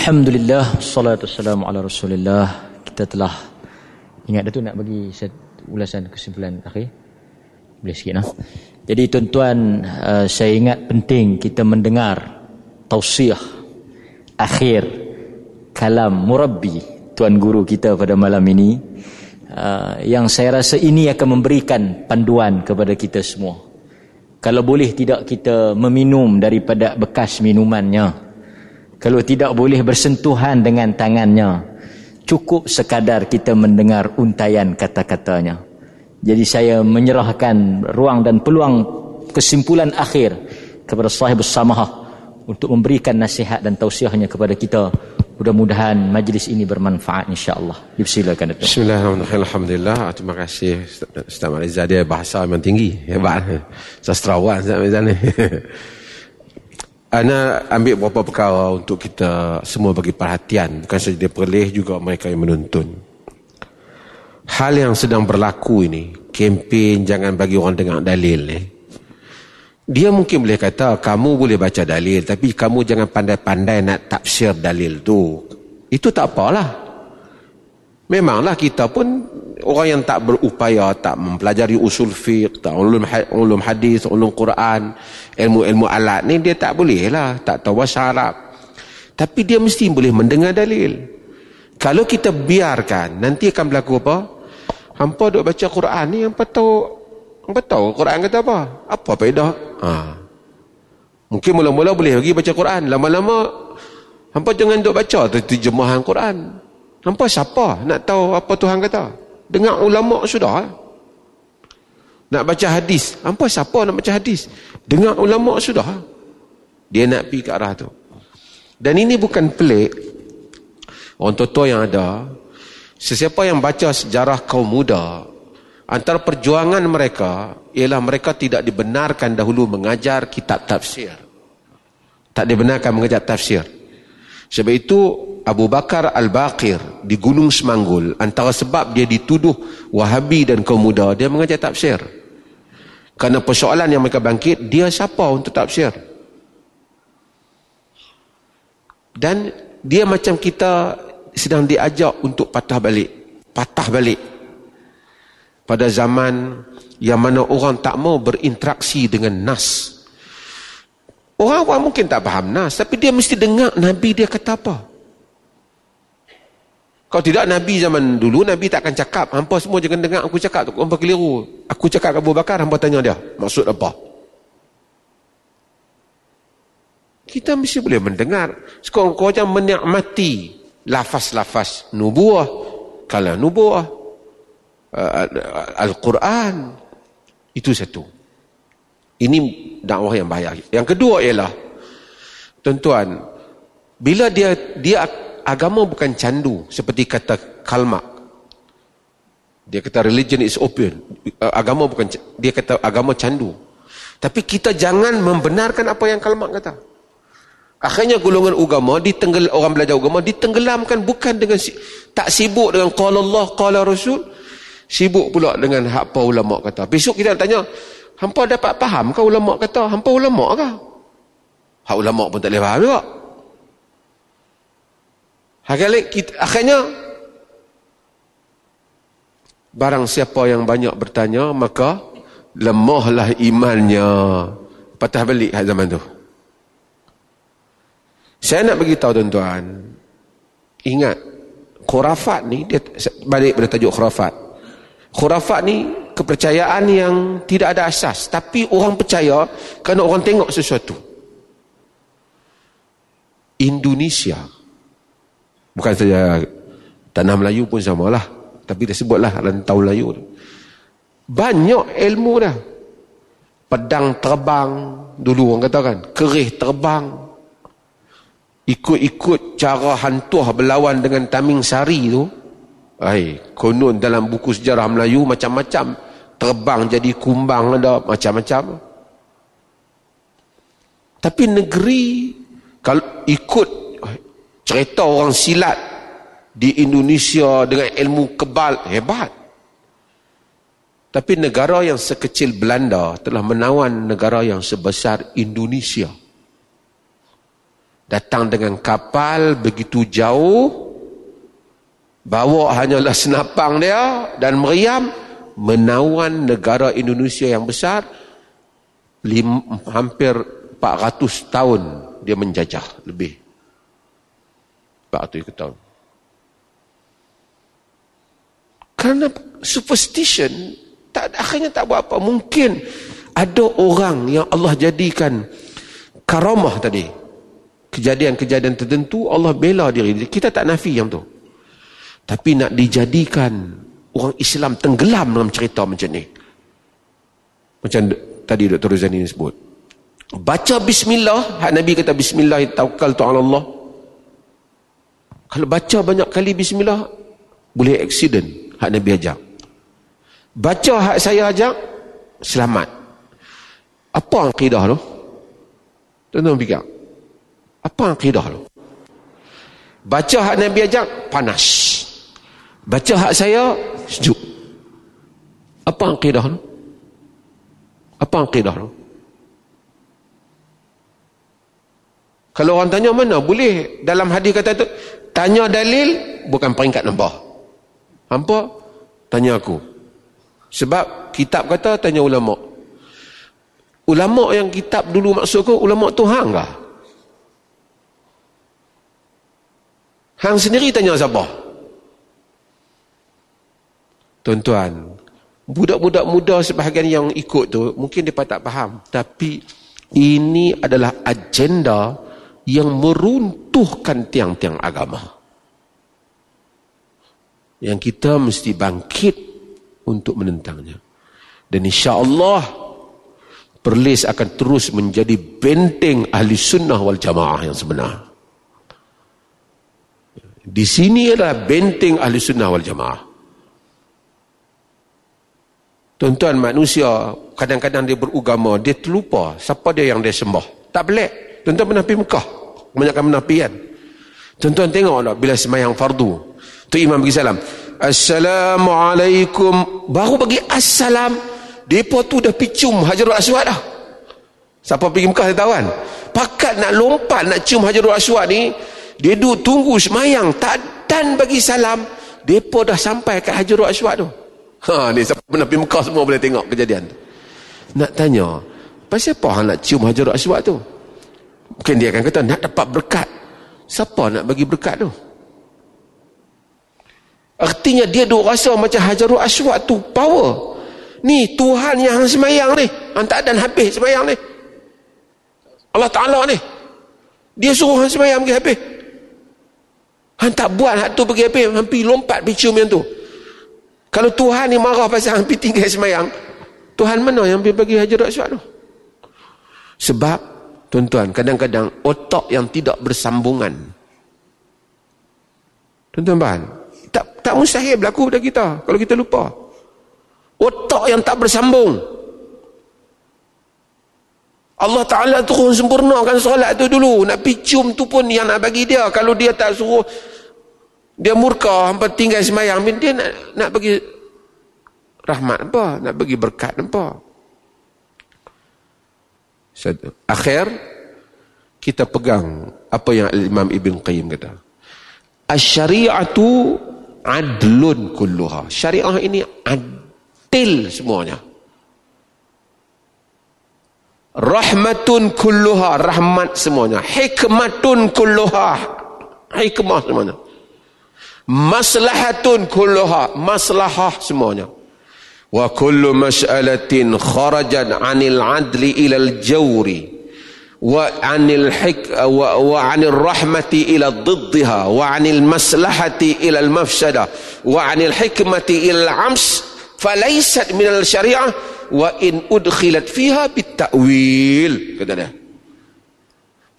Alhamdulillah Salatu wassalamu ala rasulillah. Kita telah Ingat dah tu nak bagi ulasan kesimpulan akhir. Boleh sikit nah. Jadi tuan-tuan uh, Saya ingat penting kita mendengar Tausiah Akhir Kalam murabbi Tuan guru kita pada malam ini uh, Yang saya rasa ini akan memberikan Panduan kepada kita semua. Kalau boleh tidak kita Meminum daripada bekas minumannya kalau tidak boleh bersentuhan dengan tangannya cukup sekadar kita mendengar untayan kata-katanya. Jadi saya menyerahkan ruang dan peluang kesimpulan akhir kepada sahib samahah untuk memberikan nasihat dan tausiahnya kepada kita. Mudah-mudahan majlis ini bermanfaat insya-Allah. Dipersilakan Datuk Bismillahirrahmanirrahim. Alhamdulillah. Terima kasih Ustaz Mariza dia bahasa memang tinggi. Hebat. Sastrawan Ustaz Mariza ni Ana ambil beberapa perkara untuk kita semua bagi perhatian. Bukan saja dia perlih juga mereka yang menuntun. Hal yang sedang berlaku ini, kempen jangan bagi orang dengar dalil ni. Dia mungkin boleh kata, kamu boleh baca dalil, tapi kamu jangan pandai-pandai nak tafsir dalil tu. Itu tak apalah. Memanglah kita pun orang yang tak berupaya, tak mempelajari usul fiqh, tak ulum, ulum hadis, ulum Quran, ilmu-ilmu alat ni dia tak boleh lah, tak tahu bahasa Arab. Tapi dia mesti boleh mendengar dalil. Kalau kita biarkan, nanti akan berlaku apa? Hampa duk baca Quran ni, hampa tahu, hampa tahu Quran kata apa? Apa faedah? Ha. Mungkin mula-mula boleh lagi baca Quran. Lama-lama, hampa jangan duk baca terjemahan Quran. Nampak siapa nak tahu apa Tuhan kata? Dengar ulama sudah. Nak baca hadis. Nampak siapa nak baca hadis? Dengar ulama sudah. Dia nak pergi ke arah tu. Dan ini bukan pelik. Orang tua yang ada. Sesiapa yang baca sejarah kaum muda. Antara perjuangan mereka. Ialah mereka tidak dibenarkan dahulu mengajar kitab tafsir. Tak dibenarkan mengajar tafsir. Sebab itu Abu Bakar Al-Baqir di Gunung Semanggul antara sebab dia dituduh Wahabi dan kaum muda dia mengajar tafsir. Kerana persoalan yang mereka bangkit dia siapa untuk tafsir? Dan dia macam kita sedang diajak untuk patah balik patah balik. Pada zaman yang mana orang tak mau berinteraksi dengan nas. Orang-orang mungkin tak faham nas tapi dia mesti dengar Nabi dia kata apa kalau tidak Nabi zaman dulu Nabi tak akan cakap Hampa semua jangan dengar aku cakap. Hampa keliru Aku cakap Abu Bakar Hampa tanya dia. Maksud apa? Kita mesti boleh mendengar. Sekarang kau macam menikmati Lafaz-lafaz nubuah. Kalau nubuah. Uh, Al-Quran. Itu satu. Ini dakwah yang bahaya Yang kedua ialah Tuan-tuan Bila dia dia agama bukan candu seperti kata Kalmak. Dia kata religion is open. Uh, agama bukan dia kata agama candu. Tapi kita jangan membenarkan apa yang Kalmak kata. Akhirnya golongan agama ditenggel orang belajar agama ditenggelamkan bukan dengan tak sibuk dengan qala Allah qala Rasul sibuk pula dengan apa ulama kata. Besok kita tanya, hampa dapat faham ke ulama kata? Hampa ulama ke? Hak ulama pun tak boleh faham juga. Akhirnya, kita, akhirnya barang siapa yang banyak bertanya maka lemahlah imannya. Patah balik zaman tu. Saya nak bagi tahu tuan-tuan ingat khurafat ni dia balik pada tajuk khurafat. Khurafat ni kepercayaan yang tidak ada asas. Tapi orang percaya kerana orang tengok sesuatu. Indonesia Bukan saja tanah Melayu pun sama lah. Tapi dia sebutlah rantau Melayu. Banyak ilmu dah. Pedang terbang. Dulu orang kata kan. Kerih terbang. Ikut-ikut cara hantuah berlawan dengan Taming Sari tu. Ay, konon dalam buku sejarah Melayu macam-macam. Terbang jadi kumbang ada macam-macam. Tapi negeri kalau ikut cerita orang silat di Indonesia dengan ilmu kebal hebat. Tapi negara yang sekecil Belanda telah menawan negara yang sebesar Indonesia. Datang dengan kapal begitu jauh bawa hanyalah senapang dia dan meriam menawan negara Indonesia yang besar lim, hampir 400 tahun dia menjajah lebih 400 tahun kerana superstition tak akhirnya tak buat apa. Mungkin ada orang yang Allah jadikan karamah tadi. Kejadian-kejadian tertentu Allah bela diri. Kita tak nafi yang tu. Tapi nak dijadikan orang Islam tenggelam dalam cerita macam ni. Macam tadi Dr. Rozani sebut. Baca bismillah. Nabi kata bismillah tawakal tu Allah kalau baca banyak kali bismillah boleh accident hak Nabi ajak. Baca hak saya ajak selamat. Apa akidah tu tuan-tuan fikir. Apa akidah tu baca hak Nabi ajak panas. Baca hak saya sejuk. Apa akidah tu apa akidah tu kalau orang tanya mana boleh dalam hadis kata tu tanya dalil bukan peringkat nombor hampa tanya aku sebab kitab kata tanya ulama. Ulama yang kitab dulu maksud kau ulama Tuhan kah? Hang sendiri tanya siapa? Tuan-tuan, budak-budak muda sebahagian yang ikut tu mungkin dia tak faham, tapi ini adalah agenda yang meruntuhkan tiang-tiang agama. Yang kita mesti bangkit untuk menentangnya. Dan insya Allah Perlis akan terus menjadi benteng ahli sunnah wal jamaah yang sebenar. Di sini adalah benteng ahli sunnah wal jamaah. Tuan-tuan manusia kadang-kadang dia berugama, dia terlupa siapa dia yang dia sembah. Tak pelik. Tuan-tuan pernah pergi Mekah. Kebanyakan menapian. Tuan-tuan tengoklah bila semayang fardu. Tu imam bagi salam. Assalamualaikum. Baru bagi assalam. Mereka tu dah picum Hajarul Aswad dah. Siapa pergi Mekah dia tahu kan? Pakat nak lompat nak cium Hajarul Aswad ni. Dia duduk tunggu semayang. Tak dan bagi salam. Mereka dah sampai ke Hajarul Aswad tu. Ha ni siapa pernah pergi Mekah semua boleh tengok kejadian tu. Nak tanya. Pasal apa nak cium Hajarul Aswad tu? Mungkin dia akan kata nak dapat berkat. Siapa nak bagi berkat tu? Artinya dia duk rasa macam Hajarul Aswad tu power. Ni Tuhan yang semayang ni. Hantar dan habis semayang ni. Allah Ta'ala ni. Dia suruh hang semayang pergi habis. Hang tak buat hak tu pergi habis. Hampir lompat pergi cium yang tu. Kalau Tuhan ni marah pasal hampir tinggal semayang. Tuhan mana yang pergi bagi hajar aswad tu? Sebab, tuan-tuan, kadang-kadang otak yang tidak bersambungan. Tuan-tuan faham? tak tak mustahil berlaku pada kita kalau kita lupa. Otak yang tak bersambung. Allah Ta'ala turun sempurnakan solat tu dulu. Nak picium tu pun yang nak bagi dia. Kalau dia tak suruh dia murka hampa tinggal semayang dia nak, nak bagi rahmat apa? Nak bagi berkat apa akhir kita pegang apa yang Imam Ibn Qayyim kata Asyariatu adlun kulluha. Syariah ini adil semuanya. Rahmatun kulluha, rahmat semuanya. Hikmatun kulluha, hikmah semuanya. Maslahatun kulluha, maslahah semuanya wa kullu mas'alatin kharajat 'anil 'adli ila jawri wa 'anil hik wa, wa 'anil rahmati ila diddiha wa 'anil maslahati ila al-mafsada wa 'anil hikmati ila al-'ams falaysat min al-syari'ah wa in udkhilat fiha bitta'wil kata dia.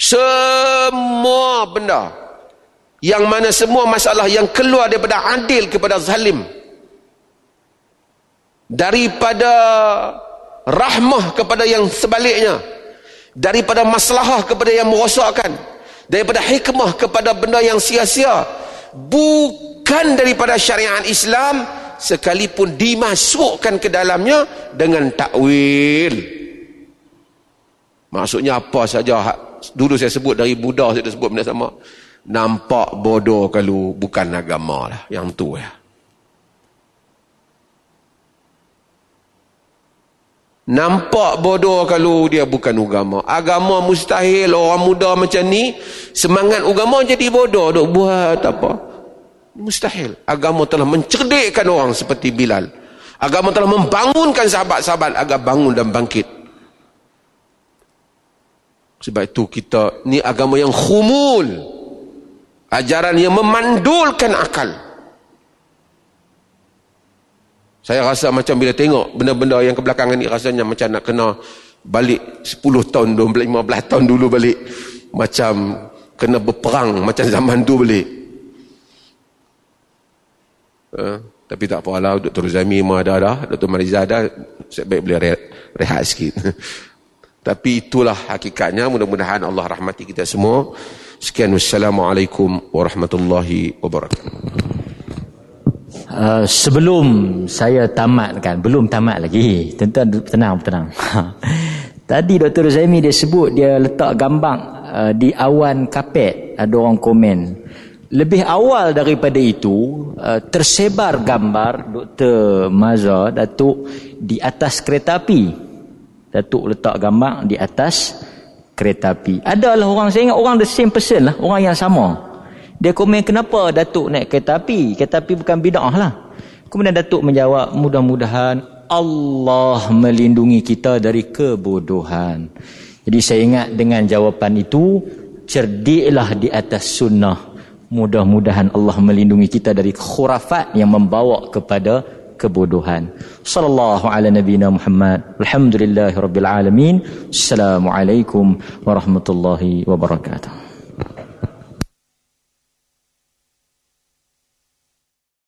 Semua benda yang mana semua masalah yang keluar daripada adil kepada zalim daripada rahmah kepada yang sebaliknya daripada maslahah kepada yang merosakkan daripada hikmah kepada benda yang sia-sia bukan daripada syariat Islam sekalipun dimasukkan ke dalamnya dengan takwil. Maksudnya apa saja dulu saya sebut dari Buddha saya dah sebut benda sama nampak bodoh kalau bukan agama lah yang tu ya nampak bodoh kalau dia bukan agama. Agama mustahil orang muda macam ni semangat agama jadi bodoh. Duk buat apa? Mustahil. Agama telah mencerdikkan orang seperti Bilal. Agama telah membangunkan sahabat-sahabat agar bangun dan bangkit. Sebab itu kita ni agama yang khumul. Ajaran yang memandulkan akal saya rasa macam bila tengok benda-benda yang kebelakangan ni rasanya macam nak kena balik 10 tahun 15 tahun dulu balik macam kena berperang macam zaman tu balik uh, tapi tak apalah Dr. Zami mah ada dah Dr. Mariza ada sebaik boleh rehat, rehat sikit tapi itulah hakikatnya mudah-mudahan Allah rahmati kita semua Sekian wassalamualaikum warahmatullahi wabarakatuh. Uh, sebelum saya tamatkan, belum tamat lagi. Tentu tenang, tenang. Tadi Dr. Zaimi dia sebut dia letak gambar uh, di awan kapet. Ada orang komen. Lebih awal daripada itu, uh, tersebar gambar Dr. Mazhar Datuk di atas kereta api. Datuk letak gambar di atas kereta api. Adalah orang, saya ingat orang the same person lah. Orang yang sama. Dia komen kenapa Datuk naik kereta api? Kereta api bukan bid'ah lah. Kemudian Datuk menjawab, mudah-mudahan Allah melindungi kita dari kebodohan. Jadi saya ingat dengan jawapan itu, cerdiklah di atas sunnah. Mudah-mudahan Allah melindungi kita dari khurafat yang membawa kepada kebodohan. Sallallahu ala nabiyina Muhammad. Alhamdulillahirabbil alamin. Assalamualaikum warahmatullahi wabarakatuh.